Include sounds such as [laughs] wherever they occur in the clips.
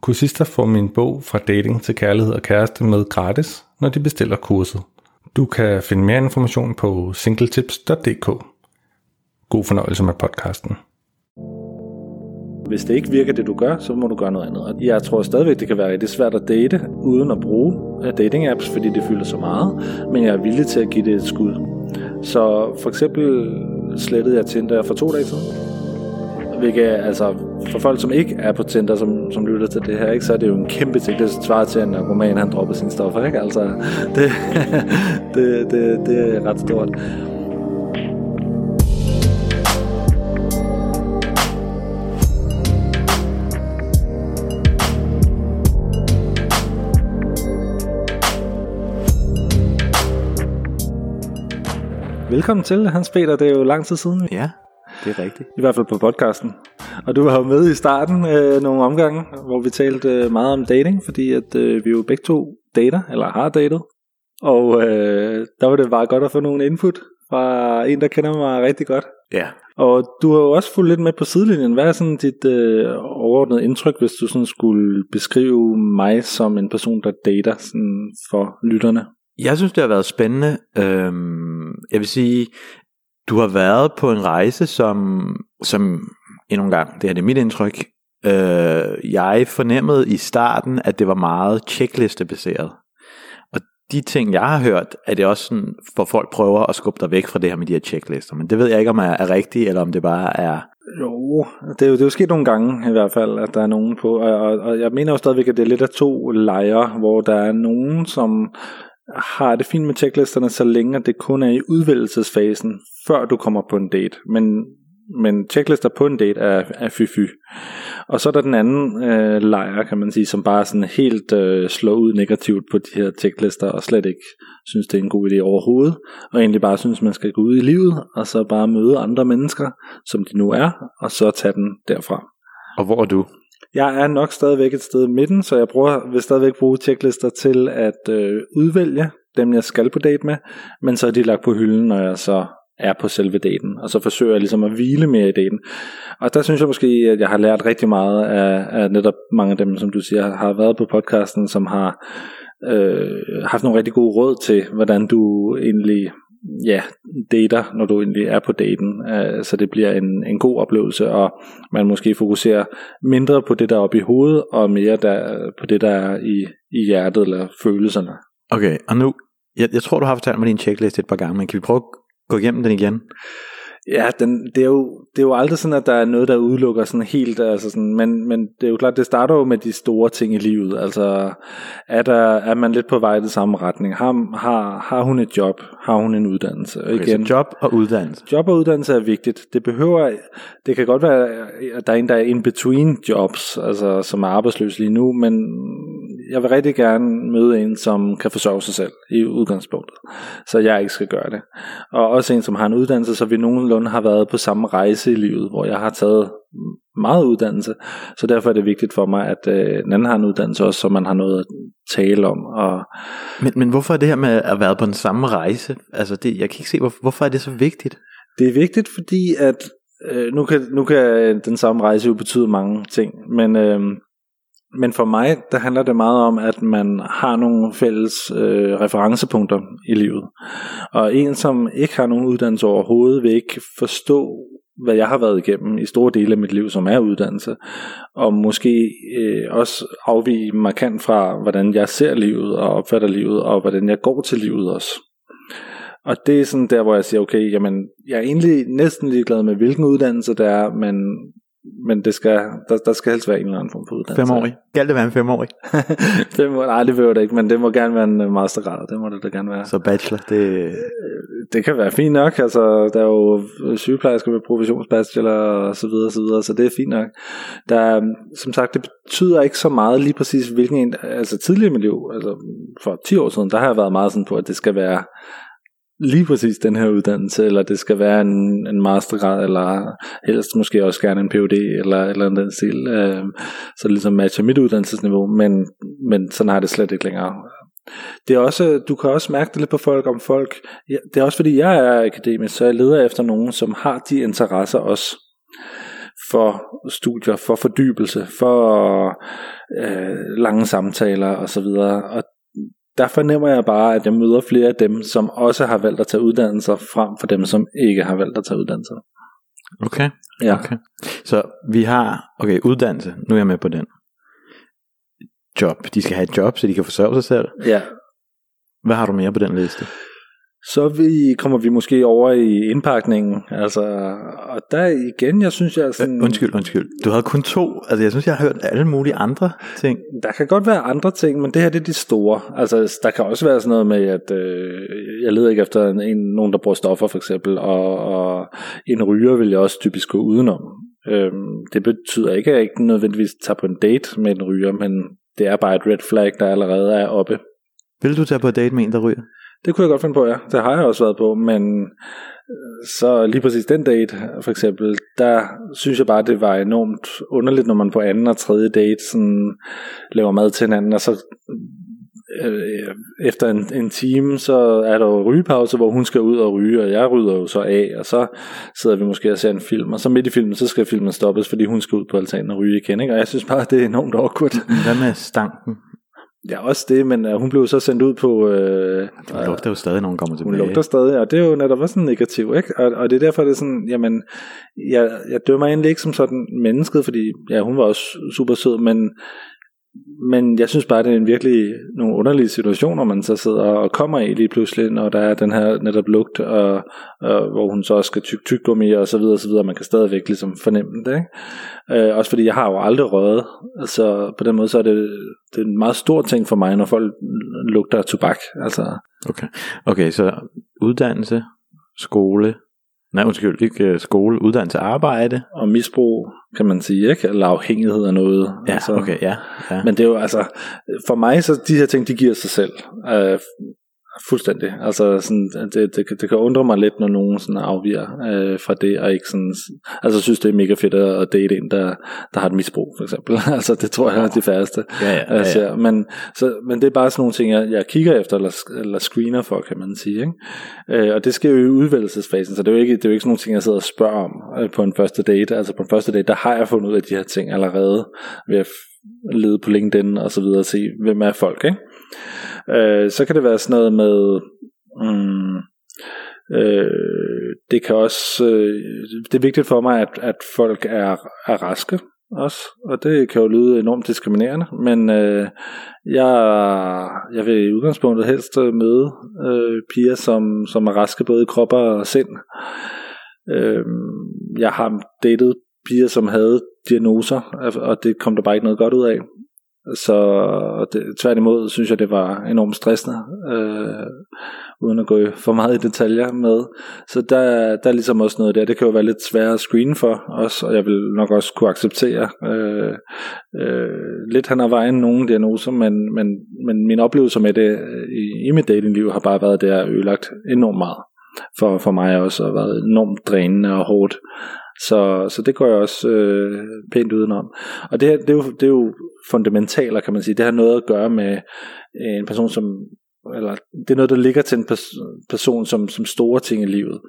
Kursister får min bog fra dating til kærlighed og kæreste med gratis, når de bestiller kurset. Du kan finde mere information på singletips.dk. God fornøjelse med podcasten. Hvis det ikke virker det du gør, så må du gøre noget andet. Og jeg tror stadigvæk, det kan være rigtig svært at date, uden at bruge øh, dating apps, fordi det fylder så meget. Men jeg er villig til at give det et skud. Så for eksempel slettede jeg Tinder for to dage siden. Hvilket altså, for folk, som ikke er på Tinder, som, som lytter til det her, ikke, så er det jo en kæmpe ting. Det svarer til, at en narkoman han dropper sine stoffer. Ikke? Altså, [laughs] det, det, det, det er ret stort. Velkommen til, Hans Peter. Det er jo lang tid siden. Ja, det er rigtigt. I hvert fald på podcasten. Og du var jo med i starten øh, nogle omgange, hvor vi talte øh, meget om dating, fordi at øh, vi jo begge to dater, eller har datet. Og øh, der var det bare godt at få nogle input fra en, der kender mig rigtig godt. Ja. Og du har jo også fulgt lidt med på sidelinjen. Hvad er sådan dit øh, overordnede indtryk, hvis du sådan skulle beskrive mig som en person, der dater sådan for lytterne? Jeg synes, det har været spændende. Øhm, jeg vil sige, du har været på en rejse, som, som endnu en gang, det her det er mit indtryk, øh, jeg fornemmede i starten, at det var meget checklistebaseret. Og de ting, jeg har hørt, er det også sådan, hvor folk prøver at skubbe dig væk fra det her med de her checklister. Men det ved jeg ikke, om er, er rigtigt, eller om det bare er... Jo, det er jo, det er jo sket nogle gange i hvert fald, at der er nogen på, og, og, og jeg mener jo stadigvæk, at det er lidt af to lejre, hvor der er nogen, som har det fint med checklisterne, så længe det kun er i udvælgelsesfasen, før du kommer på en date. Men, men checklister på en date er, er fy-fy. Og så er der den anden øh, lejr, kan man sige, som bare sådan helt øh, slår ud negativt på de her checklister, og slet ikke synes, det er en god idé overhovedet, og egentlig bare synes, man skal gå ud i livet, og så bare møde andre mennesker, som de nu er, og så tage den derfra. Og hvor er du? Jeg er nok stadigvæk et sted i midten, så jeg bruger, vil stadigvæk bruge checklister til at øh, udvælge dem, jeg skal på date med, men så er de lagt på hylden, når jeg så er på selve daten, og så forsøger jeg ligesom at hvile mere i daten. Og der synes jeg måske, at jeg har lært rigtig meget af, af netop mange af dem, som du siger, har været på podcasten, som har øh, haft nogle rigtig gode råd til, hvordan du egentlig ja, dater, når du egentlig er på daten, øh, så det bliver en, en god oplevelse, og man måske fokuserer mindre på det, der er oppe i hovedet, og mere der, på det, der er i, i hjertet eller følelserne. Okay, og nu, jeg, jeg tror, du har fortalt mig din checklist et par gange, men kan vi prøve at gå igennem den igen? Ja, den, det, er jo, det er jo aldrig sådan, at der er noget, der udelukker sådan helt, altså sådan, men, men det er jo klart, det starter jo med de store ting i livet. Altså, er, der, er man lidt på vej i den samme retning? Har, har, har hun et job? Har hun en uddannelse? Okay, Igen, job og uddannelse. Job og uddannelse er vigtigt. Det behøver, det kan godt være, at der er en, der er in between jobs, altså som er arbejdsløs lige nu, men jeg vil rigtig gerne møde en, som kan forsørge sig selv i udgangspunktet, så jeg ikke skal gøre det. Og også en, som har en uddannelse, så vi nogenlunde har været på samme rejse i livet, hvor jeg har taget meget uddannelse, så derfor er det vigtigt for mig, at øh, den anden har en uddannelse også, så man har noget at tale om. Og men, men hvorfor er det her med at være på den samme rejse? Altså det, jeg kan ikke se, hvor, hvorfor er det så vigtigt? Det er vigtigt, fordi at øh, nu, kan, nu kan den samme rejse jo betyde mange ting, men øh, men for mig, der handler det meget om, at man har nogle fælles øh, referencepunkter i livet. Og en, som ikke har nogen uddannelse overhovedet, vil ikke forstå, hvad jeg har været igennem i store dele af mit liv, som er uddannelse. Og måske øh, også afvige markant fra, hvordan jeg ser livet og opfatter livet, og hvordan jeg går til livet også. Og det er sådan der, hvor jeg siger, okay, jamen, jeg er egentlig næsten ligeglad med, hvilken uddannelse det er, men men det skal, der, der skal helst være en eller anden form for uddannelse. Femårig. Skal det være en femårig? [laughs] det må, nej, det vil det ikke, men det må gerne være en mastergrad. Det må det da gerne være. Så bachelor, det... Det kan være fint nok. Altså, der er jo sygeplejersker med professionsbachelor og så videre, og så videre, så det er fint nok. Der, som sagt, det betyder ikke så meget lige præcis, hvilken en... Altså tidligere i mit liv, altså for 10 år siden, der har jeg været meget sådan på, at det skal være lige præcis den her uddannelse, eller det skal være en, en mastergrad, eller helst måske også gerne en PhD, eller, eller den stil, øh, så det ligesom matcher mit uddannelsesniveau, men, men sådan har det slet ikke længere. Det er også, du kan også mærke det lidt på folk, om folk, det er også fordi jeg er akademisk, så jeg leder efter nogen, som har de interesser også, for studier, for fordybelse, for øh, lange samtaler osv. Og der fornemmer jeg bare, at jeg møder flere af dem, som også har valgt at tage uddannelser, frem for dem, som ikke har valgt at tage uddannelser. Okay. Ja. okay. Så vi har, okay, uddannelse, nu er jeg med på den. Job, de skal have et job, så de kan forsørge sig selv. Ja. Hvad har du mere på den liste? Så vi, kommer vi måske over i indpakningen, altså, og der igen, jeg synes, jeg er sådan... Øh, undskyld, undskyld. Du havde kun to, altså jeg synes, jeg har hørt alle mulige andre ting. Der kan godt være andre ting, men det her det er de store. Altså, der kan også være sådan noget med, at øh, jeg leder ikke efter en, en, nogen, der bruger stoffer for eksempel, og, og en ryger vil jeg også typisk gå udenom. Øhm, det betyder ikke, at jeg ikke nødvendigvis tager på en date med en ryger, men det er bare et red flag, der allerede er oppe. Vil du tage på date med en, der ryger? Det kunne jeg godt finde på, ja. Det har jeg også været på, men øh, så lige præcis den date, for eksempel, der synes jeg bare, det var enormt underligt, når man på anden og tredje date sådan, laver mad til hinanden, og så øh, efter en, en time, så er der jo rygepause, hvor hun skal ud og ryge, og jeg rydder jo så af, og så sidder vi måske og ser en film, og så midt i filmen, så skal filmen stoppes, fordi hun skal ud på altanen og ryge igen, ikke? og jeg synes bare, det er enormt awkward. Hvad med stanken? Ja, også det, men uh, hun blev så sendt ud på... Øh, det lugter jo stadig, når hun kommer tilbage. Hun lugter stadig, og det er jo netop også sådan negativ, ikke? Og, og det er derfor, det er sådan, jamen, jeg, jeg dømmer egentlig ikke som sådan mennesket, fordi ja, hun var også super sød, men men jeg synes bare, det er en virkelig nogle underlige situationer, man så sidder og kommer i lige pludselig, når der er den her netop lugt, og, og hvor hun så også skal tykke tyggegummi og så videre, og så videre. Man kan stadigvæk ligesom fornemme det. Ikke? Øh, også fordi jeg har jo aldrig røget, så på den måde så er det, det er en meget stor ting for mig, når folk lugter af tobak. Altså. Okay. okay, så uddannelse, skole, Nej, undskyld, ikke øh, skole, uddannelse, arbejde. Og misbrug, kan man sige, ikke? Eller afhængighed af noget. Ja, altså. okay, ja, ja. Men det er jo altså, for mig, så de her ting, de giver sig selv. Uh, Fuldstændig. Altså sådan, det, det, det kan undre mig lidt, når nogen sådan afviger øh, fra det, og ikke sådan, altså synes, det er mega fedt at date en, der, der har et misbrug, for eksempel. [laughs] altså det tror jeg er de færreste. Ja, ja, ja, ja. Altså, men, så, men det er bare sådan nogle ting, jeg, jeg kigger efter, eller, eller screener for, kan man sige. Ikke? Øh, og det sker jo i udvælgelsesfasen, så det er jo ikke, det er jo ikke sådan nogle ting, jeg sidder og spørger om øh, på en første date. Altså på en første date, der har jeg fundet ud af de her ting allerede, ved at lede på LinkedIn og så videre, og se, hvem er folk, ikke? Øh, så kan det være sådan noget med, mm, øh, det kan også, øh, det er vigtigt for mig, at, at folk er, er raske også, og det kan jo lyde enormt diskriminerende, men øh, jeg, jeg vil i udgangspunktet helst øh, møde øh, piger, som, som er raske både i krop og sind. Øh, jeg har datet piger, som havde diagnoser, og det kom der bare ikke noget godt ud af. Så det, tværtimod synes jeg, det var enormt stressende, øh, uden at gå for meget i detaljer med. Så der, der er ligesom også noget der. Det kan jo være lidt svært at screene for os, og jeg vil nok også kunne acceptere øh, øh, lidt han ad vejen nogle diagnoser, men, men, men min oplevelse med det øh, i, i mit datingliv har bare været, det er ødelagt enormt meget for, for mig også, og været enormt drænende og hårdt. Så, så det går jeg også øh, pænt udenom. Og det, her, det, er jo, det er jo fundamentaler, kan man sige. Det har noget at gøre med øh, en person, som eller det er noget, der ligger til en person som, som store ting i livet.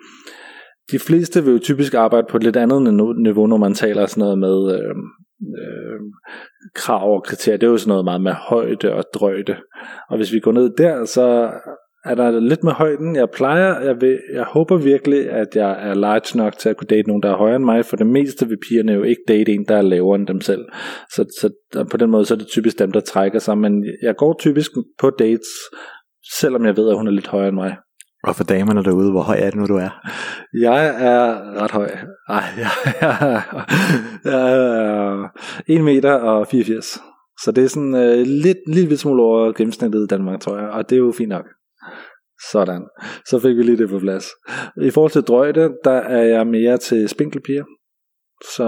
De fleste vil jo typisk arbejde på et lidt andet niveau, når man taler sådan noget med øh, øh, krav og kriterier. Det er jo sådan noget meget med højde og drøjde. Og hvis vi går ned der, så er der lidt med højden. Jeg plejer, jeg, vil, jeg håber virkelig, at jeg er large nok til at kunne date nogen, der er højere end mig. For det meste vil pigerne jo ikke date en, der er lavere end dem selv. Så, så på den måde, så er det typisk dem, der trækker sig. Men jeg går typisk på dates, selvom jeg ved, at hun er lidt højere end mig. Og for damerne derude, hvor høj er det nu, du er? Jeg er ret høj. Ej, [laughs] jeg er, jeg er 1 meter og 84. Så det er sådan øh, lidt, lidt smule over gennemsnittet i Danmark, tror jeg. Og det er jo fint nok. Sådan. Så fik vi lige det på plads. I forhold til drøjde, der er jeg mere til spinkelpiger. Så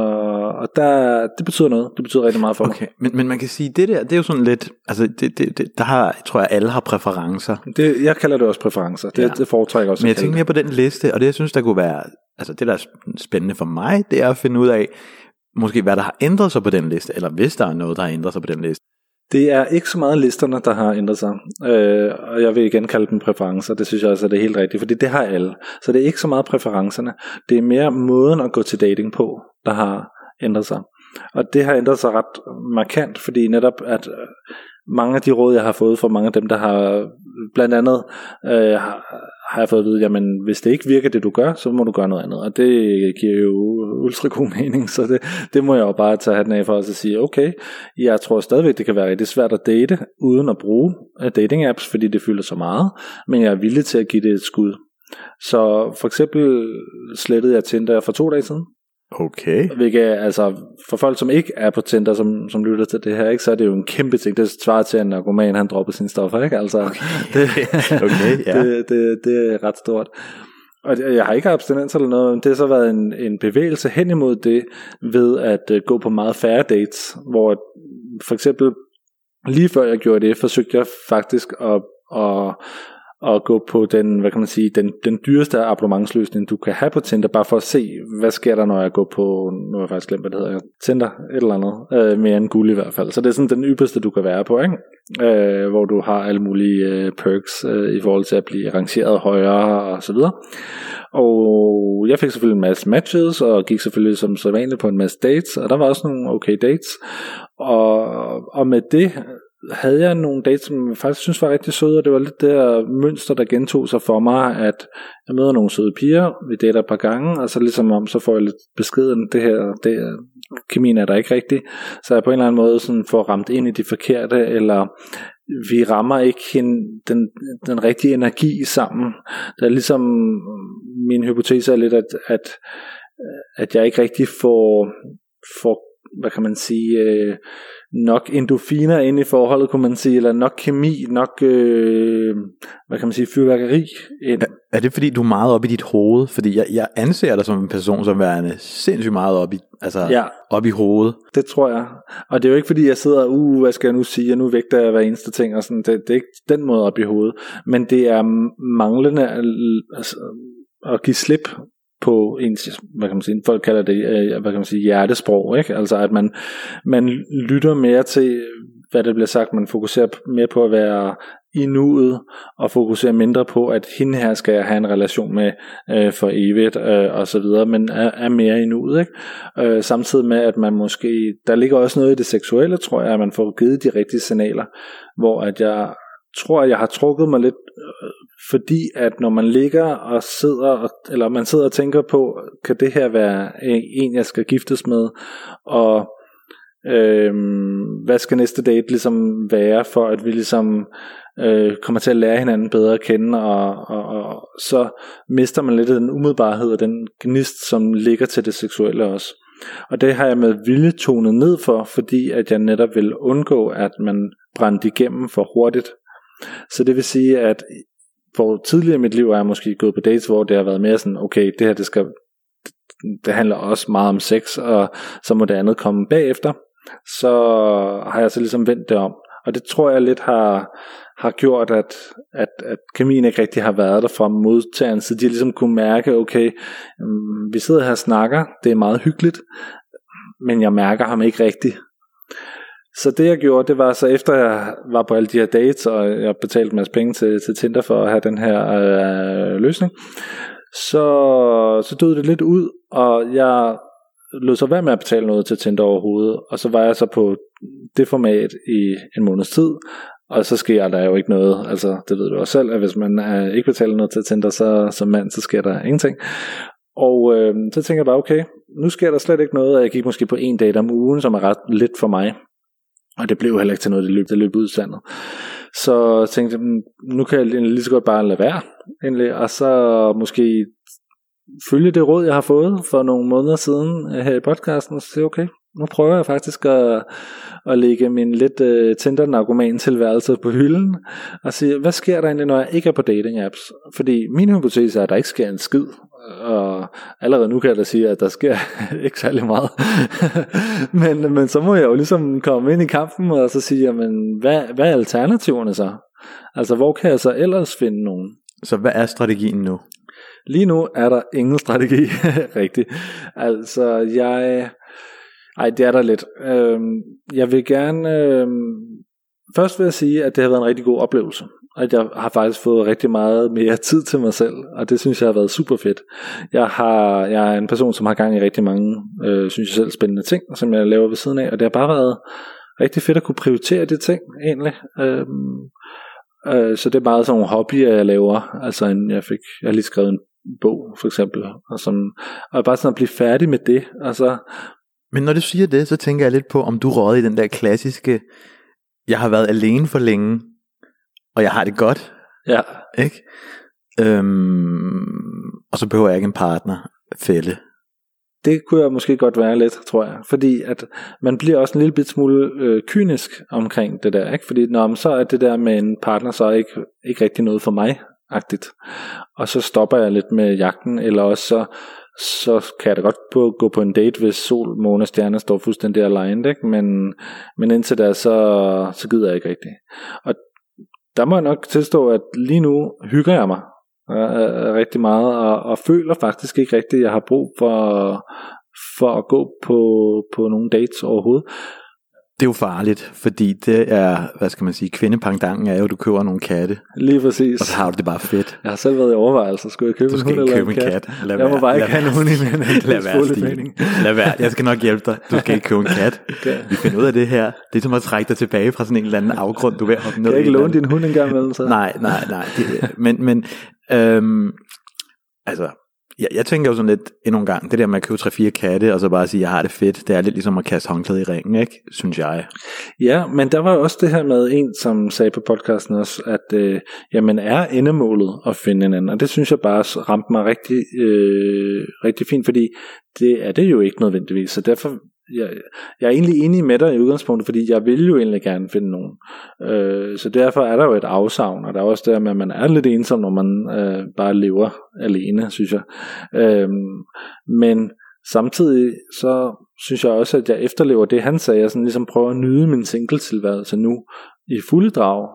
og der, det betyder noget. Det betyder rigtig meget for okay. mig. Men, men man kan sige, det der, det er jo sådan lidt, altså det, det, det, der har, tror jeg, alle har præferencer. Det, jeg kalder det også præferencer. Det, ja. det foretrækker også. Men jeg tænker mere på den liste, og det jeg synes, der kunne være, altså det der er spændende for mig, det er at finde ud af, måske hvad der har ændret sig på den liste, eller hvis der er noget, der har ændret sig på den liste. Det er ikke så meget listerne, der har ændret sig. Øh, og jeg vil igen kalde dem præferencer. Det synes jeg altså er det helt rigtigt, fordi det har alle. Så det er ikke så meget præferencerne. Det er mere måden at gå til dating på, der har ændret sig. Og det har ændret sig ret markant, fordi netop at øh, mange af de råd, jeg har fået fra mange af dem, der har blandt andet øh, har jeg fået at vide, jamen hvis det ikke virker det du gør, så må du gøre noget andet. Og det giver jo ultra god mening, så det, det må jeg jo bare tage hatten af for os at sige, okay, jeg tror stadigvæk, det kan være rigtig svært at date, uden at bruge øh, dating apps, fordi det fylder så meget, men jeg er villig til at give det et skud. Så for eksempel slettede jeg Tinder for to dage siden, Okay. Hvilket, altså, for folk, som ikke er på Tinder, som, som lytter til det her, ikke, så er det jo en kæmpe ting. Det svarer til, at en narkoman, han dropper sine stoffer, ikke? Altså, okay. [laughs] Det, [laughs] okay, ja. det, det, det er ret stort. Og jeg har ikke abstinens eller noget, men det har så været en, en bevægelse hen imod det, ved at uh, gå på meget færre dates, hvor for eksempel lige før jeg gjorde det, forsøgte jeg faktisk at, at at gå på den, hvad kan man sige, den, den dyreste abonnementsløsning, du kan have på Tinder, bare for at se, hvad sker der, når jeg går på, nu har jeg faktisk glemt, hvad det hedder, Tinder, et eller andet, øh, mere end guld i hvert fald. Så det er sådan den ypperste, du kan være på, ikke? Øh, hvor du har alle mulige øh, perks øh, i forhold til at blive rangeret højere og så videre. Og jeg fik selvfølgelig en masse matches, og gik selvfølgelig som så vanligt på en masse dates, og der var også nogle okay dates. Og, og med det havde jeg nogle dates, som jeg faktisk synes var rigtig søde, og det var lidt det der mønster, der gentog sig for mig, at jeg møder nogle søde piger, vi dater et par gange, og så ligesom om, så får jeg lidt beskeden, det her, det, kemien er der ikke rigtig, så jeg på en eller anden måde sådan får ramt ind i de forkerte, eller vi rammer ikke hende, den, den rigtige energi sammen. Der er ligesom, min hypotese er lidt, at, at, at jeg ikke rigtig får, får hvad kan man sige, øh, nok endofiner ind i forholdet, kunne man sige, eller nok kemi, nok, øh, hvad kan man sige, fyrværkeri ind. Er, er det fordi, du er meget op i dit hoved? Fordi jeg, jeg anser dig som en person, som værende sindssygt meget op i, altså ja, op i hovedet. det tror jeg. Og det er jo ikke fordi, jeg sidder, uh, hvad skal jeg nu sige, og nu vægter jeg hver eneste ting, og sådan, det, det er ikke den måde op i hovedet. Men det er manglende altså, at give slip på ens, hvad kan man sige, folk kalder det, øh, hvad kan man sige, hjertesprog, ikke? Altså at man, man lytter mere til, hvad der bliver sagt, man fokuserer mere på at være i nuet, og fokuserer mindre på, at hende her skal jeg have en relation med øh, for evigt, øh, og så videre, men er, er mere i nuet, ikke? Øh, samtidig med, at man måske, der ligger også noget i det seksuelle, tror jeg, at man får givet de rigtige signaler, hvor at jeg tror, jeg har trukket mig lidt, øh, fordi at når man ligger og sidder, eller man sidder og tænker på, kan det her være en, jeg skal giftes med, og øhm, hvad skal næste date ligesom være, for at vi ligesom øh, kommer til at lære hinanden bedre at kende, og, og, og så mister man lidt den umiddelbarhed og den gnist, som ligger til det seksuelle også. Og det har jeg med vilje tonet ned for, fordi at jeg netop vil undgå, at man brændte igennem for hurtigt. Så det vil sige, at hvor tidligere i mit liv er jeg måske gået på dates, hvor det har været mere sådan, okay, det her det skal, det handler også meget om sex, og så må det andet komme bagefter. Så har jeg så ligesom vendt det om. Og det tror jeg lidt har, har gjort, at, at, at kemien ikke rigtig har været der fra modtageren, så de ligesom kunne mærke, okay, mm, vi sidder her og snakker, det er meget hyggeligt, men jeg mærker ham ikke rigtigt. Så det jeg gjorde, det var så efter jeg var på alle de her dates, og jeg betalte en masse penge til, til Tinder for at have den her øh, løsning, så, så døde det lidt ud, og jeg lød så være med at betale noget til Tinder overhovedet, og så var jeg så på det format i en måneds tid, og så sker der jo ikke noget, altså det ved du også selv, at hvis man øh, ikke betaler noget til Tinder så, som mand, så sker der ingenting. Og øh, så tænker jeg bare, okay, nu sker der slet ikke noget, og jeg gik måske på en date om ugen, som er ret lidt for mig. Og det blev heller ikke til noget, det løb, det løb ud i sandet. Så tænkte jeg, nu kan jeg lige så godt bare lade være, egentlig, og så måske følge det råd, jeg har fået for nogle måneder siden øh, her i podcasten, og sige, okay, nu prøver jeg faktisk at, at lægge min lidt øh, uh, tinder narkoman tilværelse på hylden, og sige, hvad sker der egentlig, når jeg ikke er på dating apps? Fordi min hypotese er, at der ikke sker en skid, og allerede nu kan jeg da sige, at der sker [laughs] ikke særlig meget. [laughs] men, men så må jeg jo ligesom komme ind i kampen, og så sige, jamen, hvad, hvad er alternativerne så? Altså, hvor kan jeg så ellers finde nogen? Så hvad er strategien nu? Lige nu er der ingen strategi, [laughs] rigtigt. Altså, jeg... Ej, det er der lidt. Øhm, jeg vil gerne... Øhm, først vil jeg sige, at det har været en rigtig god oplevelse. At jeg har faktisk fået rigtig meget mere tid til mig selv, og det synes jeg har været super fedt. Jeg, har, jeg er en person, som har gang i rigtig mange, øh, synes jeg selv, spændende ting, som jeg laver ved siden af, og det har bare været rigtig fedt at kunne prioritere de ting, egentlig. Øhm, øh, så det er meget sådan nogle hobbyer, jeg laver. Altså, en, jeg, fik, jeg har lige skrevet en bog, for eksempel, og, som, og bare sådan at blive færdig med det, altså Men når du siger det, så tænker jeg lidt på, om du råder i den der klassiske, jeg har været alene for længe, og jeg har det godt, Ja, ikke? Øhm, og så behøver jeg ikke en partner, fælde. det kunne jeg måske godt være lidt, tror jeg. Fordi at man bliver også en lille bit smule øh, kynisk omkring det der. Ikke? Fordi når så er det der med en partner, så ikke, ikke rigtig noget for mig, agtigt. Og så stopper jeg lidt med jagten, eller også så, så kan jeg da godt på, gå på en date, hvis sol, måne og stjerner står fuldstændig aligned, ikke? Men, men indtil da, så, så gider jeg ikke rigtigt. Og der må jeg nok tilstå, at lige nu hygger jeg mig øh, øh, rigtig meget, og, og føler faktisk ikke rigtigt, at jeg har brug for, for at gå på, på nogle dates overhovedet. Det er jo farligt, fordi det er, hvad skal man sige, kvindepangdangen er jo, at du køber nogle katte, Lige præcis. og så har du det bare fedt. Jeg har selv været i overvejelse, skulle jeg købe Du en skal hund ikke eller købe en kat. jeg Lad må være. bare ikke have nogen i min [laughs] Lad være. Stine. Lad være. Jeg skal nok hjælpe dig. Du skal ikke købe en kat. [laughs] Okay. Vi finder ud af det her. Det er som at trække dig tilbage fra sådan en eller anden afgrund, du er ved at hoppe ned Kan jeg ikke låne din hund en gang imellem? Så? Nej, nej, nej. Det, men, men øhm, altså, jeg, jeg tænker jo sådan lidt endnu en gang, det der med at købe 3-4 katte, og så bare sige, jeg har det fedt, det er lidt ligesom at kaste håndklæde i ringen, ikke? Synes jeg. Ja, men der var jo også det her med en, som sagde på podcasten også, at øh, jamen er endemålet at finde en anden, og det synes jeg bare ramte mig rigtig, øh, rigtig fint, fordi det er det jo ikke nødvendigvis, så derfor jeg, jeg er egentlig enig med dig i udgangspunktet, fordi jeg vil jo egentlig gerne finde nogen. Øh, så derfor er der jo et afsavn, og der er også det med, at man er lidt ensom, når man øh, bare lever alene, synes jeg. Øh, men samtidig så synes jeg også, at jeg efterlever det, han sagde. Jeg sådan ligesom prøver at nyde min singletilværelse nu i fulde drag.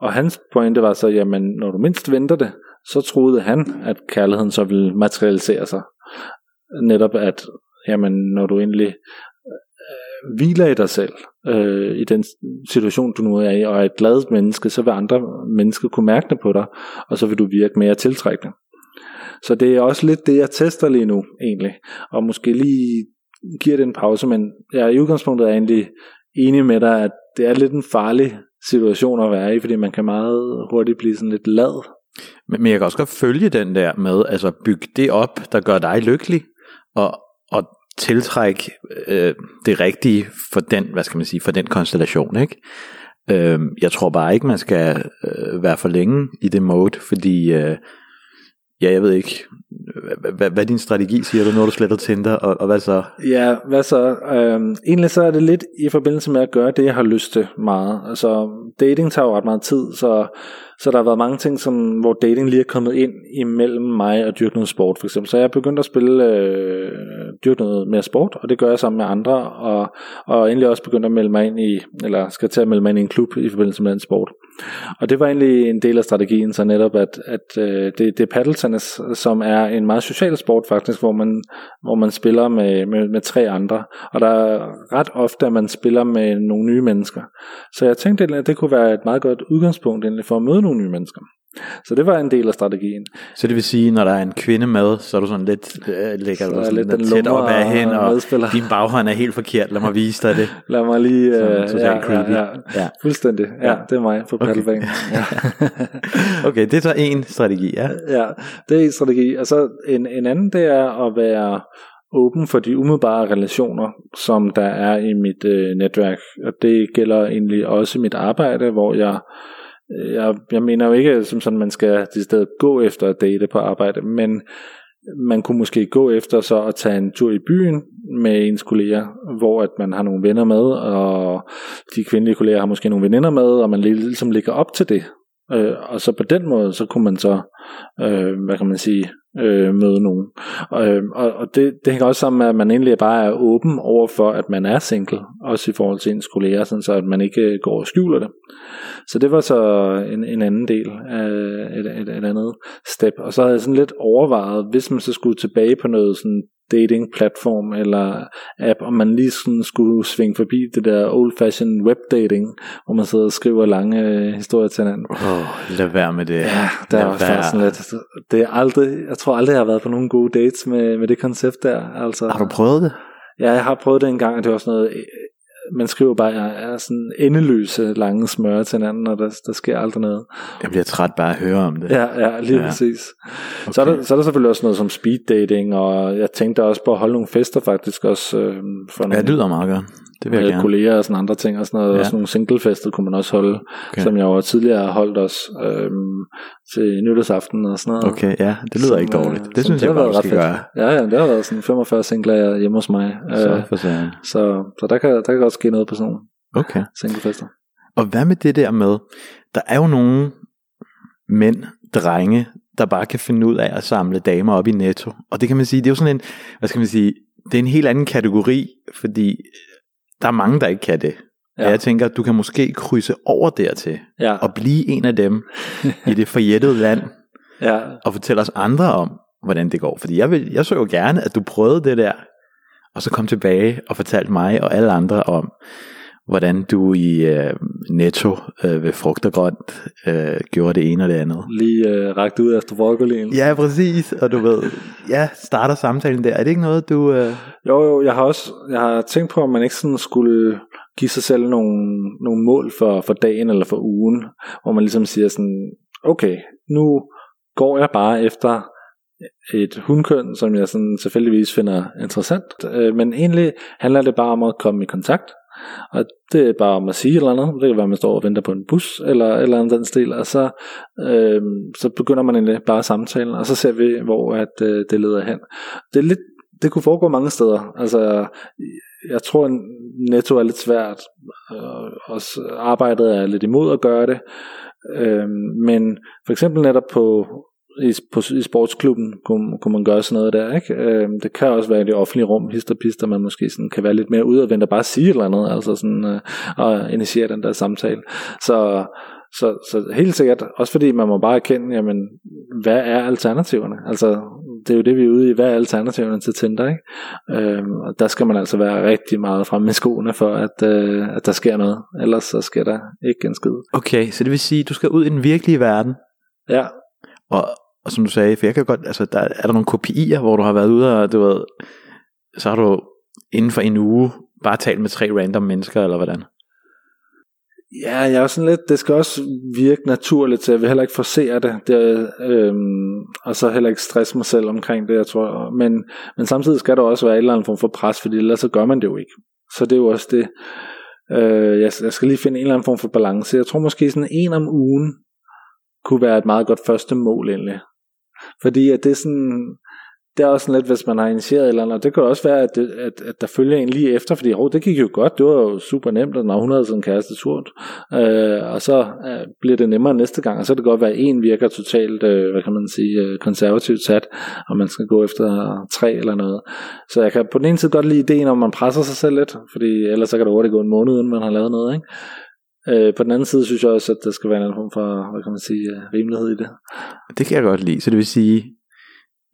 Og hans pointe var så, jamen når du mindst venter det, så troede han, at kærligheden så ville materialisere sig. Netop at, jamen når du endelig øh, hviler i dig selv, øh, i den situation, du nu er i, og er et glad menneske, så vil andre mennesker kunne mærke det på dig, og så vil du virke mere tiltrækkende. Så det er også lidt det, jeg tester lige nu, egentlig. Og måske lige giver det en pause, men jeg er i udgangspunktet er egentlig enig med dig, at det er lidt en farlig situation at være i, fordi man kan meget hurtigt blive sådan lidt lad. Men, men jeg kan også godt følge den der med, altså bygge det op, der gør dig lykkelig, og, at tiltrække øh, det rigtige for den, hvad skal man sige, for den konstellation, ikke? Øh, jeg tror bare ikke, man skal øh, være for længe i det mode, fordi, øh, ja, jeg ved ikke, hvad, hvad, din strategi, siger du, når du sletter Tinder, og, og hvad så? Ja, hvad så? Øhm, egentlig så er det lidt i forbindelse med at gøre det, jeg har lyst til meget. Altså, dating tager jo ret meget tid, så, så der har været mange ting, som, hvor dating lige er kommet ind imellem mig og dyrke noget sport, for eksempel. Så jeg er begyndt at spille, øh, dyrke noget mere sport, og det gør jeg sammen med andre, og, og endelig også begyndt at melde mig ind i, eller skal til at melde mig ind i en klub i forbindelse med en sport. Og det var egentlig en del af strategien, så netop at, at øh, det, det er paddeltennis, som er en meget social sport faktisk, hvor man, hvor man spiller med, med, med tre andre. Og der er ret ofte, at man spiller med nogle nye mennesker. Så jeg tænkte, at det kunne være et meget godt udgangspunkt egentlig for at møde nogle nye mennesker. Så det var en del af strategien. Så det vil sige, når der er en kvinde med, så er du sådan lidt, øh, ligger Så du sådan lidt lidt, tæt op ad hende, og medspiller. din baghånd er helt forkert, lad mig vise dig det. [laughs] Lad mig lige... Sådan Øh, ja, ja, creepy. ja, Ja. Fuldstændig. Ja, Ja. det er mig på paddelbanen. Ja. [laughs] Okay, det er så en strategi, ja. ja, det er en strategi. Og så en, en anden, det er at være åben for de umiddelbare relationer, som der er i mit øh, netværk. Og det gælder egentlig også mit arbejde, hvor jeg jeg, jeg mener jo ikke, som sådan, man skal i stedet gå efter at date på arbejde, men man kunne måske gå efter så at tage en tur i byen med ens kolleger, hvor at man har nogle venner med, og de kvindelige kolleger har måske nogle veninder med, og man ligesom ligger op til det. Øh, og så på den måde, så kunne man så, øh, hvad kan man sige, øh, møde nogen. Og, øh, og, og det, det hænger også sammen med, at man egentlig bare er åben over for, at man er single, også i forhold til ens kolleger, sådan så at man ikke øh, går og skjuler det. Så det var så en, en anden del af et, et, et andet step. Og så havde jeg sådan lidt overvejet, hvis man så skulle tilbage på noget sådan dating platform eller app, om man lige sådan skulle svinge forbi det der old fashioned web dating, hvor man sidder og skriver lange øh, historier til hinanden. Åh, oh, lad være med det. Ja, der er også sådan lidt, det er aldrig, jeg tror aldrig, jeg har været på nogle gode dates med, med det koncept der. Altså, har du prøvet det? Ja, jeg har prøvet det en gang, og det var sådan noget man skriver bare, jeg er sådan endeløse lange smør til hinanden, og der, der sker aldrig noget. Jeg bliver træt bare at høre om det. Ja, ja lige ja. præcis. Okay. Så, er der, så er der selvfølgelig også noget som speed dating, og jeg tænkte også på at holde nogle fester faktisk også. Øh, for nogle, ja, det lyder meget godt. Det vil jeg gerne. kolleger og sådan andre ting, og sådan noget. Ja. Og sådan nogle singlefester kunne man også holde, okay. som jeg jo tidligere har holdt også øhm, til nytårsaften og sådan noget. Okay, ja, det lyder som, ikke dårligt. Det, det synes det jeg bare, du skal gøre. Ja, ja, det har været sådan 45 singler hjemme hos mig. Så, øh, for så, så der, kan, der kan godt ske noget på sådan nogle okay. singlefester. Og hvad med det der med, der er jo nogle mænd, drenge, der bare kan finde ud af at samle damer op i netto. Og det kan man sige, det er jo sådan en, hvad skal man sige, det er en helt anden kategori, fordi der er mange, der ikke kan det. Ja. Og jeg tænker, at du kan måske krydse over dertil, ja. og blive en af dem [laughs] i det forjættede land, ja. og fortælle os andre om, hvordan det går. Fordi jeg, vil, jeg så jo gerne, at du prøvede det der, og så kom tilbage og fortalte mig og alle andre om, hvordan du i øh, Netto øh, ved frugt og grønt øh, gjorde det ene og det andet. Lige øh, rakt ud efter broccolien. Ja, præcis. Og du ved, ja, starter samtalen der. Er det ikke noget, du... Øh... Jo, jo, jeg har også jeg har tænkt på, om man ikke sådan skulle give sig selv nogle, nogle mål for, for dagen eller for ugen, hvor man ligesom siger sådan, okay, nu går jeg bare efter et hundkøn, som jeg sådan selvfølgeligvis finder interessant, øh, men egentlig handler det bare om at komme i kontakt og det er bare om at sige eller andet. Det kan være, at man står og venter på en bus, eller eller andet den stil. Og så, øh, så begynder man egentlig bare samtalen, og så ser vi, hvor at, øh, det leder hen. Det er lidt det kunne foregå mange steder. Altså, jeg tror, netto er lidt svært. Øh, og arbejdet er lidt imod at gøre det. Øh, men for eksempel netop på i, på, i sportsklubben kunne, kunne man gøre sådan noget der, ikke? Øh, det kan også være i det offentlige rum, hister pister, man måske sådan kan være lidt mere udadvendt og bare sige et eller andet, altså sådan, øh, og initiere den der samtale. Så, så, så helt sikkert, også fordi man må bare erkende, jamen, hvad er alternativerne? Altså, det er jo det, vi er ude i, hvad er alternativerne til Tinder, ikke? Øhm, og der skal man altså være rigtig meget fremme med skoene for, at, øh, at der sker noget. Ellers så sker der ikke en skid. Okay, så det vil sige, du skal ud i den virkelige verden. Ja. Og, og som du sagde, for jeg kan godt, altså der, er der nogle kopier, hvor du har været ude og du ved, så har du inden for en uge bare talt med tre random mennesker, eller hvordan? Ja, jeg er sådan lidt, det skal også virke naturligt, så jeg vil heller ikke forsere det, det øhm, og så heller ikke stresse mig selv omkring det, jeg tror. Men, men samtidig skal der også være en eller anden form for pres, fordi ellers så gør man det jo ikke. Så det er jo også det, øh, jeg, jeg skal lige finde en eller anden form for balance. Jeg tror måske sådan en om ugen kunne være et meget godt første mål egentlig. Fordi at det er sådan, det er også sådan lidt, hvis man har initieret eller andet, det kan også være, at, det, at, at der følger en lige efter, fordi oh, det gik jo godt, det var jo super nemt, og når hun havde sådan en kæreste surt, øh, og så øh, bliver det nemmere næste gang, og så kan det godt være, at en virker totalt, øh, hvad kan man sige, øh, konservativt sat, og man skal gå efter tre eller noget. Så jeg kan på den ene side godt lide ideen, om man presser sig selv lidt, fordi ellers så kan det hurtigt gå en måned, uden man har lavet noget, ikke? Øh, på den anden side synes jeg også, at der skal være en form for, hvad kan man sige, øh, rimelighed i det. Det kan jeg godt lide. Så det vil sige,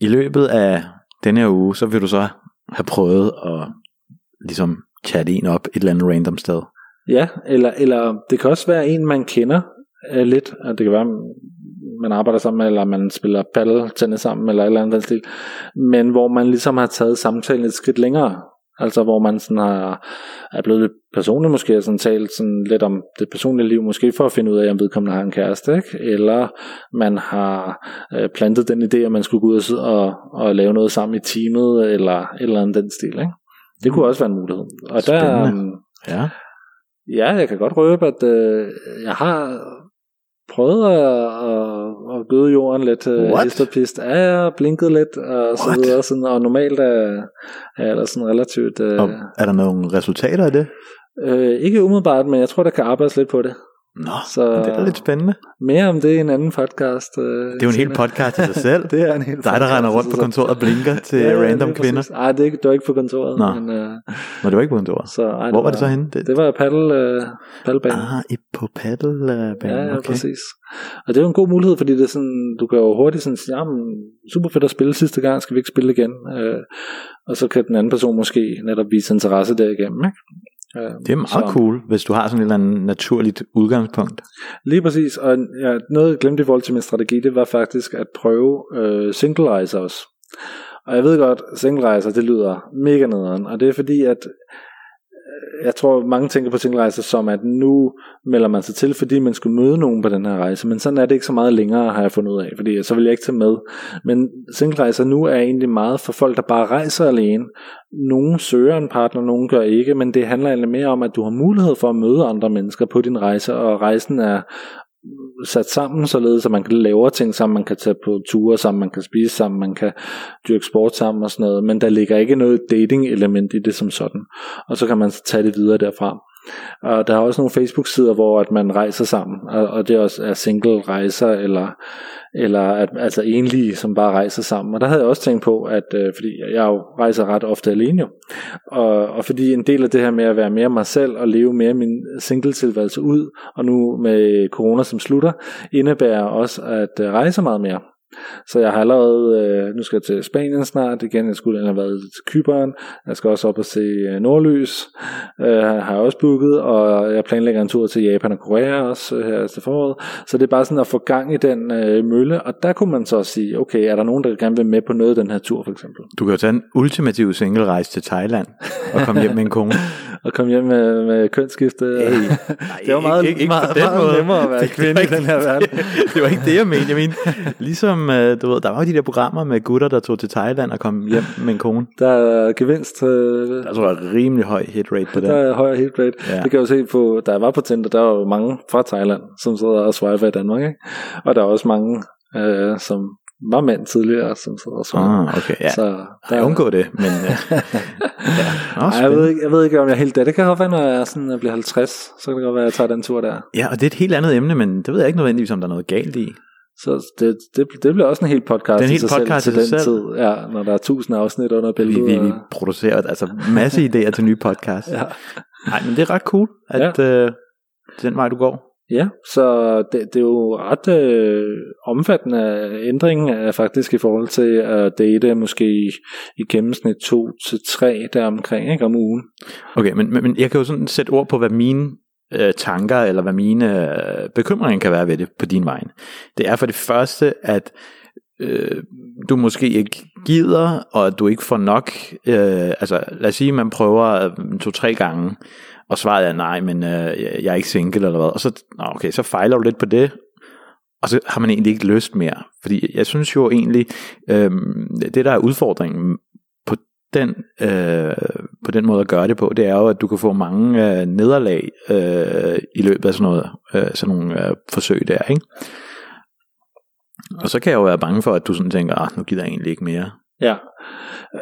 i løbet af denne her uge, så vil du så have prøvet at ligesom chatte en op et eller andet random sted. Ja, eller, eller det kan også være en, man kender uh, lidt. Det kan være, man arbejder sammen, eller man spiller paddle tennis sammen, eller et eller andet stil. Men hvor man ligesom har taget samtalen et skridt længere. Altså hvor man sådan har, er blevet lidt personlig måske, og sådan talt sådan lidt om det personlige liv, måske for at finde ud af, om vedkommende har en kæreste, ikke? eller man har øh, plantet den idé, at man skulle gå ud og, og, og lave noget sammen i teamet, eller eller andet den stil. Ikke? Det kunne også være en mulighed. Og der, Spændende. um, Ja. Ja, jeg kan godt røbe, at øh, jeg har prøvet at, at, at gøde jorden lidt øh, What? hist og pist. Ja, jeg har blinket lidt og så What? videre. Sådan, og normalt er, er da sådan relativt... Øh, Og er der nogle resultater af det? øh, ikke umiddelbart, men jeg tror, der kan arbejdes lidt på det. Nå, Så det er da lidt spændende. mere om det i en anden podcast. Øh, Det er jo en hel podcast i sig [laughs] selv. Det er en hel Dig, der render rundt på kontoret og blinker [laughs] til Ja, random kvinder. præcis. Ej, det, er ikke- det var ikke på kontoret. Nå. Men, øh, Nå, det var ikke på kontoret. så, ej, Hvor var det så henne? Det, Det var paddle, øh, paddelbanen. ah, i, på paddelbanen. Ja, ja, okay. præcis. Og det er jo en god mulighed, fordi det er sådan, du kan jo hurtigt sådan sige, jamen, super fedt at spille sidste gang, skal vi ikke spille igen? Øh, og så kan den anden person måske netop vise interesse derigennem, ikke? Øh, Det er meget så, cool, hvis du har sådan et eller andet naturligt udgangspunkt. Lige præcis, og ja, noget jeg glemte i forhold til min strategi, det var faktisk at prøve øh, single rejser også. Og jeg ved godt, single rejser, det lyder mega nederen, og det er fordi, at Øh, jeg tror, mange tænker på single rejser som, at nu melder man sig til, fordi man skulle møde nogen på den her rejse, men sådan er det ikke så meget længere, har jeg fundet ud af, fordi så vil jeg ikke tage med. Men single rejser nu er egentlig meget for folk, der bare rejser alene. Nogle søger en partner, nogle gør ikke, men det handler egentlig mere om, at du har mulighed for at møde andre mennesker på din rejse, og rejsen er sat sammen, således at man kan lave ting sammen, man kan tage på ture sammen, man kan spise sammen, man kan dyrke sport sammen og sådan noget, men der ligger ikke noget dating-element i det som sådan. Og så kan man tage det videre derfra. Og der er også nogle Facebook-sider, hvor at man rejser sammen, og, og det også er single rejser, eller, eller at, altså enlige, som bare rejser sammen. Og der havde jeg også tænkt på, at øh, fordi jeg jo rejser ret ofte alene jo, og, og fordi en del af det her med at være mere mig selv og leve mere min single-tilværelse ud, og nu med corona som slutter, indebærer også at øh, rejse meget mere. Så jeg har allerede, øh, nu skal jeg til Spanien snart igen, jeg skulle have været til Kyberen, jeg skal også op og se øh, Nordlys, øh, har jeg også booket, og jeg planlægger en tur til Japan og Korea også øh, her til foråret. Så det er bare sådan at få gang i den øh, mølle, og der kunne man så sige, okay, er der nogen, der gerne vil med på noget af den her tur for eksempel? Du kan jo tage en ultimativ single-rejse til Thailand og komme hjem med en kone. [laughs] Og komme hjem med, med kønsskifte. Hey. [laughs] det var meget, ikke, ikke meget, meget måde. nemmere at være kvinde i den her verden. [laughs] det var ikke det, jeg mente. Jeg mente, ligesom, øh, du ved, der var jo de der programmer med gutter, der tog til Thailand og kom hjem [laughs] med en kone. Der er gevinst. Øh, Der tror jeg er rimelig høj hit rate på det. der er højere hit rate. Ja. Det kan jeg jo se på, da jeg var på Tinder, der var jo mange fra Thailand, som sidder og swiper i Danmark. Ikke? Og der er også mange, øh, som var mænd tidligere, som sidder og swiper. Ah, okay, ja. Så der, Jeg undgå det, men... Øh, [laughs] ja. Nå, Ej, jeg, ved ikke, jeg ved ikke, om jeg er helt der. Det kan godt være, når jeg sådan, jeg bliver 50, så kan det godt være, at jeg tager den tur der. Ja, og det er et helt andet emne, men det ved jeg ikke nødvendigvis, om der er noget galt i. Så det, det, det bliver også en hel podcast Det er en i sig podcast selv til den selv. tid. Ja, når der er tusind afsnit under Vi, billedet. vi, vi og- producerer altså masse idéer til nye podcasts. [laughs] Ja. Nej, men det er ret cool, at ja. øh, den vej du går. Ja, så det, det er jo ret øh, omfattende ændring øh, faktisk i forhold til at date måske i, i gennemsnit to til tre der omkring ikke, om ugen. Okay, men, men, men jeg kan jo sådan sætte ord på, hvad mine øh, tanker eller hvad mine øh, bekymringer kan være ved det på din vej. Det er for det første, at øh, du måske ikke gider, og at du ikke får nok. Øh, altså, lad os sige, at man prøver øh, to-tre gange, og svaret er nej, men øh, jeg er ikke single eller hvad. Og så, okay, så fejler du lidt på det, og så har man egentlig ikke lyst mere. Fordi jeg synes jo egentlig, øh, det der er udfordringen den, øh, på den måde at gøre det på, det er jo, at du kan få mange øh, nederlag øh, i løbet af sådan, noget, øh, sådan nogle øh, forsøg der, ikke? Og så kan jeg jo være bange for, at du sådan tænker, ah, nu gider jeg egentlig ikke mere. Ja,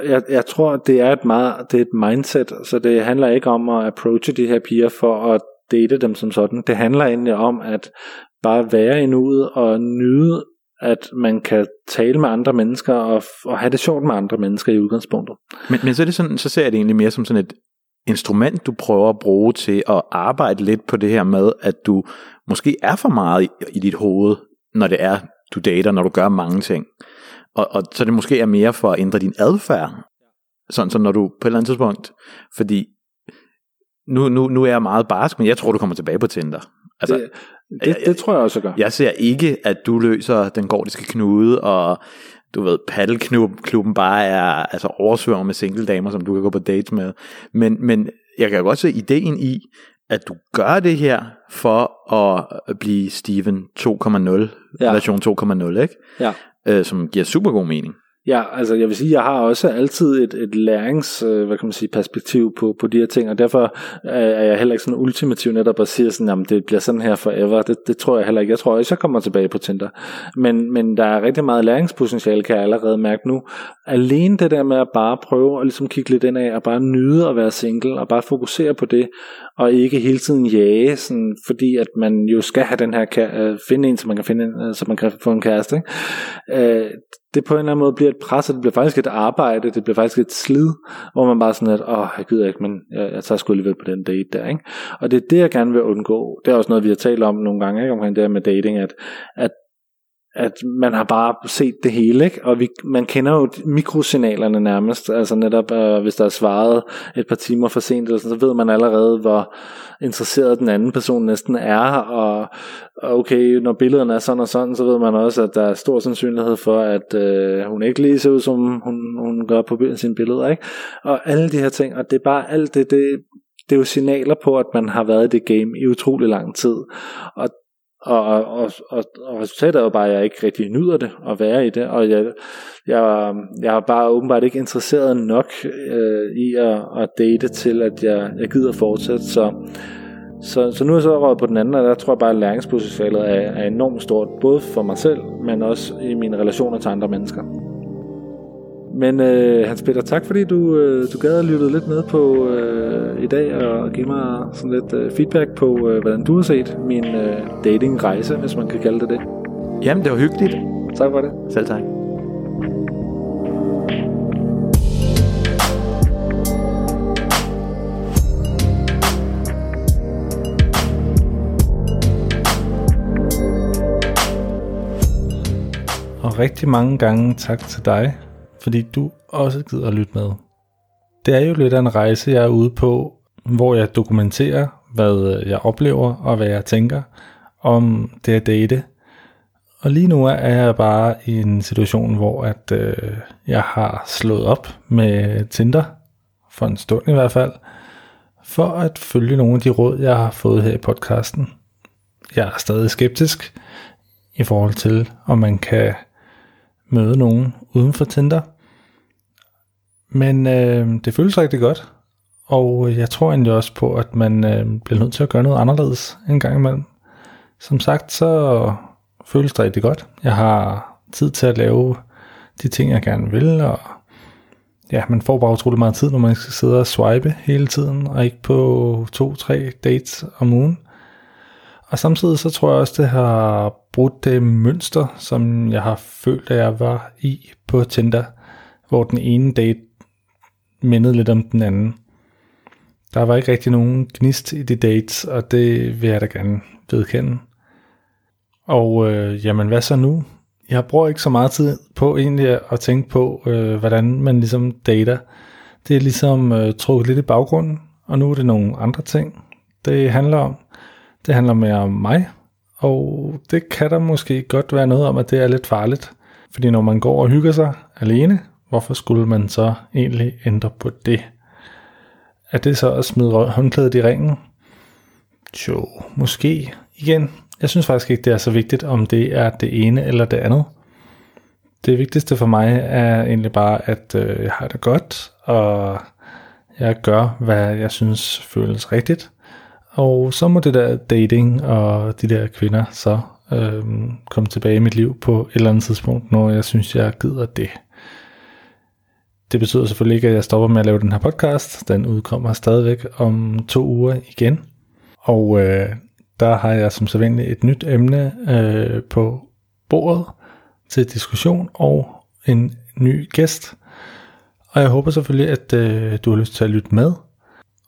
jeg, jeg tror, det er et meget, det er et mindset, så det handler ikke om at approache de her piger for at date dem som sådan. Det handler egentlig om at bare være i nuet og nyde, at man kan tale med andre mennesker og, og have det sjovt med andre mennesker i udgangspunktet. Men, men så, er det sådan, så ser jeg det egentlig mere som sådan et instrument, du prøver at bruge til at arbejde lidt på det her med, at du måske er for meget i, i dit hoved, når det er, du dater, når du gør mange ting. Og, og så det måske er mere for at ændre din adfærd. Sådan så når du på et eller andet tidspunkt, fordi nu, nu, nu er jeg meget barsk, men jeg tror, du kommer tilbage på Tinder. Altså, det, det, det tror jeg også, jeg gør. jeg ser ikke, at du løser den gordiske knude og du ved, paddelklubben bare er altså oversvømmet med single damer, som du kan gå på dates med. Men, men jeg kan godt se ideen i, at du gør det her for at blive Steven 2.0, ja. version 2.0, ikke? Ja. Øh, som giver super god mening. Ja, altså jeg vil sige, jeg har også altid et, et lærings, øh, hvad kan man sige, perspektiv på, på de her ting, og derfor øh, er jeg heller ikke sådan ultimativ netop at sige sådan, jamen det bliver sådan her forever. Det, det tror jeg heller ikke. Jeg tror også, jeg kommer tilbage på Tinder. Men, men der er rigtig meget læringspotentiale, kan jeg allerede mærke nu. Alene det der med at bare prøve at ligesom kigge lidt ind af, og bare nyde at være single, og bare fokusere på det, og ikke hele tiden jage, sådan, fordi at man jo skal have den her, øh, finde en, så man kan, finde en, øh, så man kan få en kæreste. Ikke? Øh, det på en eller anden måde bliver et pres, og det bliver faktisk et arbejde, det bliver faktisk et slid, hvor man bare sådan at, åh, jeg gider ikke, men jeg, jeg tager sgu alligevel på den date der, ikke? Og det er det, jeg gerne vil undgå. Det er også noget, vi har talt om nogle gange, ikke? omkring det her med dating, at, at at man har bare set det hele, ikke? og vi, man kender jo mikrosignalerne nærmest, altså netop øh, hvis der er svaret et par timer for sent, eller sådan, så ved man allerede, hvor interesseret den anden person næsten er, og okay, når billederne er sådan og sådan, så ved man også, at der er stor sandsynlighed for, at øh, hun ikke lige ser ud, som hun, hun gør på sine billeder, ikke? og alle de her ting, og det er bare alt det, det, det er jo signaler på, at man har været i det game i utrolig lang tid, og og, og, og, og resultatet er jo bare, at jeg ikke rigtig nyder det at være i det, og jeg, jeg, jeg er bare åbenbart ikke interesseret nok øh, i at, at date til, at jeg, jeg gider fortsætte, så, så, så nu er jeg så røget på den anden, og der tror jeg bare, at læringspotentialet er, er enormt stort, både for mig selv, men også i mine relationer til andre mennesker. Men øh, Hans Peter, tak fordi du, øh, du gad at lytte lidt med på øh, i dag og give mig sådan lidt øh, feedback på, øh, hvordan du har set min øh, datingrejse, hvis man kan kalde det det. Jamen, det var hyggeligt. Tak for det. Selv tak. Og rigtig mange gange tak til dig, fordi du også gider at lytte med. Det er jo lidt af en rejse, jeg er ude på, hvor jeg dokumenterer, hvad jeg oplever og hvad jeg tænker om det at date. Og lige nu er jeg bare i en situation, hvor at øh, jeg har slået op med Tinder, for en stund i hvert fald, for at følge nogle af de råd, jeg har fået her i podcasten. Jeg er stadig skeptisk i forhold til, om man kan møde nogen uden for Tinder. Men øh, det føles rigtig godt, og jeg tror egentlig også på, at man øh, bliver nødt til at gøre noget anderledes en gang imellem. Som sagt, så føles det rigtig godt. Jeg har tid til at lave de ting, jeg gerne vil, og ja, man får bare utrolig meget tid, når man skal sidde og swipe hele tiden, og ikke på to-tre dates om ugen. Og samtidig så tror jeg også, det har brudt det mønster, som jeg har følt, at jeg var i på Tinder, hvor den ene date mindede lidt om den anden. Der var ikke rigtig nogen gnist i de dates, og det vil jeg da gerne vedkende. Og øh, jamen, hvad så nu? Jeg bruger ikke så meget tid på egentlig at tænke på, øh, hvordan man ligesom dater. Det er ligesom øh, trukket lidt i baggrunden, og nu er det nogle andre ting, det handler om. Det handler mere om mig, og det kan der måske godt være noget om, at det er lidt farligt. Fordi når man går og hygger sig alene, hvorfor skulle man så egentlig ændre på det? Er det så at smide håndklædet i ringen? Jo, måske. Igen, jeg synes faktisk ikke, det er så vigtigt, om det er det ene eller det andet. Det vigtigste for mig er egentlig bare, at øh, jeg har det godt, og jeg gør, hvad jeg synes føles rigtigt. Og så må det der dating og de der kvinder så øh, komme tilbage i mit liv på et eller andet tidspunkt, når jeg synes, jeg gider det. Det betyder selvfølgelig ikke, at jeg stopper med at lave den her podcast. Den udkommer stadigvæk om to uger igen. Og øh, der har jeg som sædvanligt et nyt emne øh, på bordet til diskussion og en ny gæst. Og jeg håber selvfølgelig, at øh, du har lyst til at lytte med,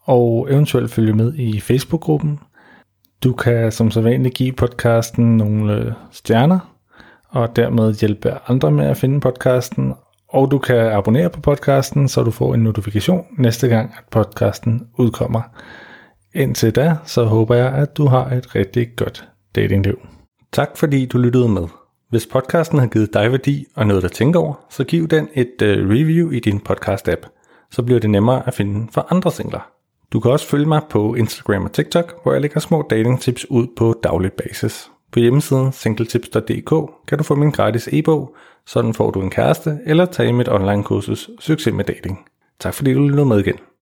og eventuelt følge med i Facebook-gruppen. Du kan som sædvanligt give podcasten nogle øh, stjerner, og dermed hjælpe andre med at finde podcasten, og du kan abonnere på podcasten, så du får en notifikation næste gang, at podcasten udkommer. Indtil da, så håber jeg, at du har et rigtig godt datingliv. Tak fordi du lyttede med. Hvis podcasten har givet dig værdi og noget at tænke over, så giv den et uh, review i din podcast-app. Så bliver det nemmere at finde for andre singler. Du kan også følge mig på Instagram og TikTok, hvor jeg lægger små datingtips ud på daglig basis. På hjemmesiden singletips.dk kan du få min gratis e-bog, sådan får du en kæreste, eller tage mit online kursus Succes med dating. Tak fordi du lyttede med igen.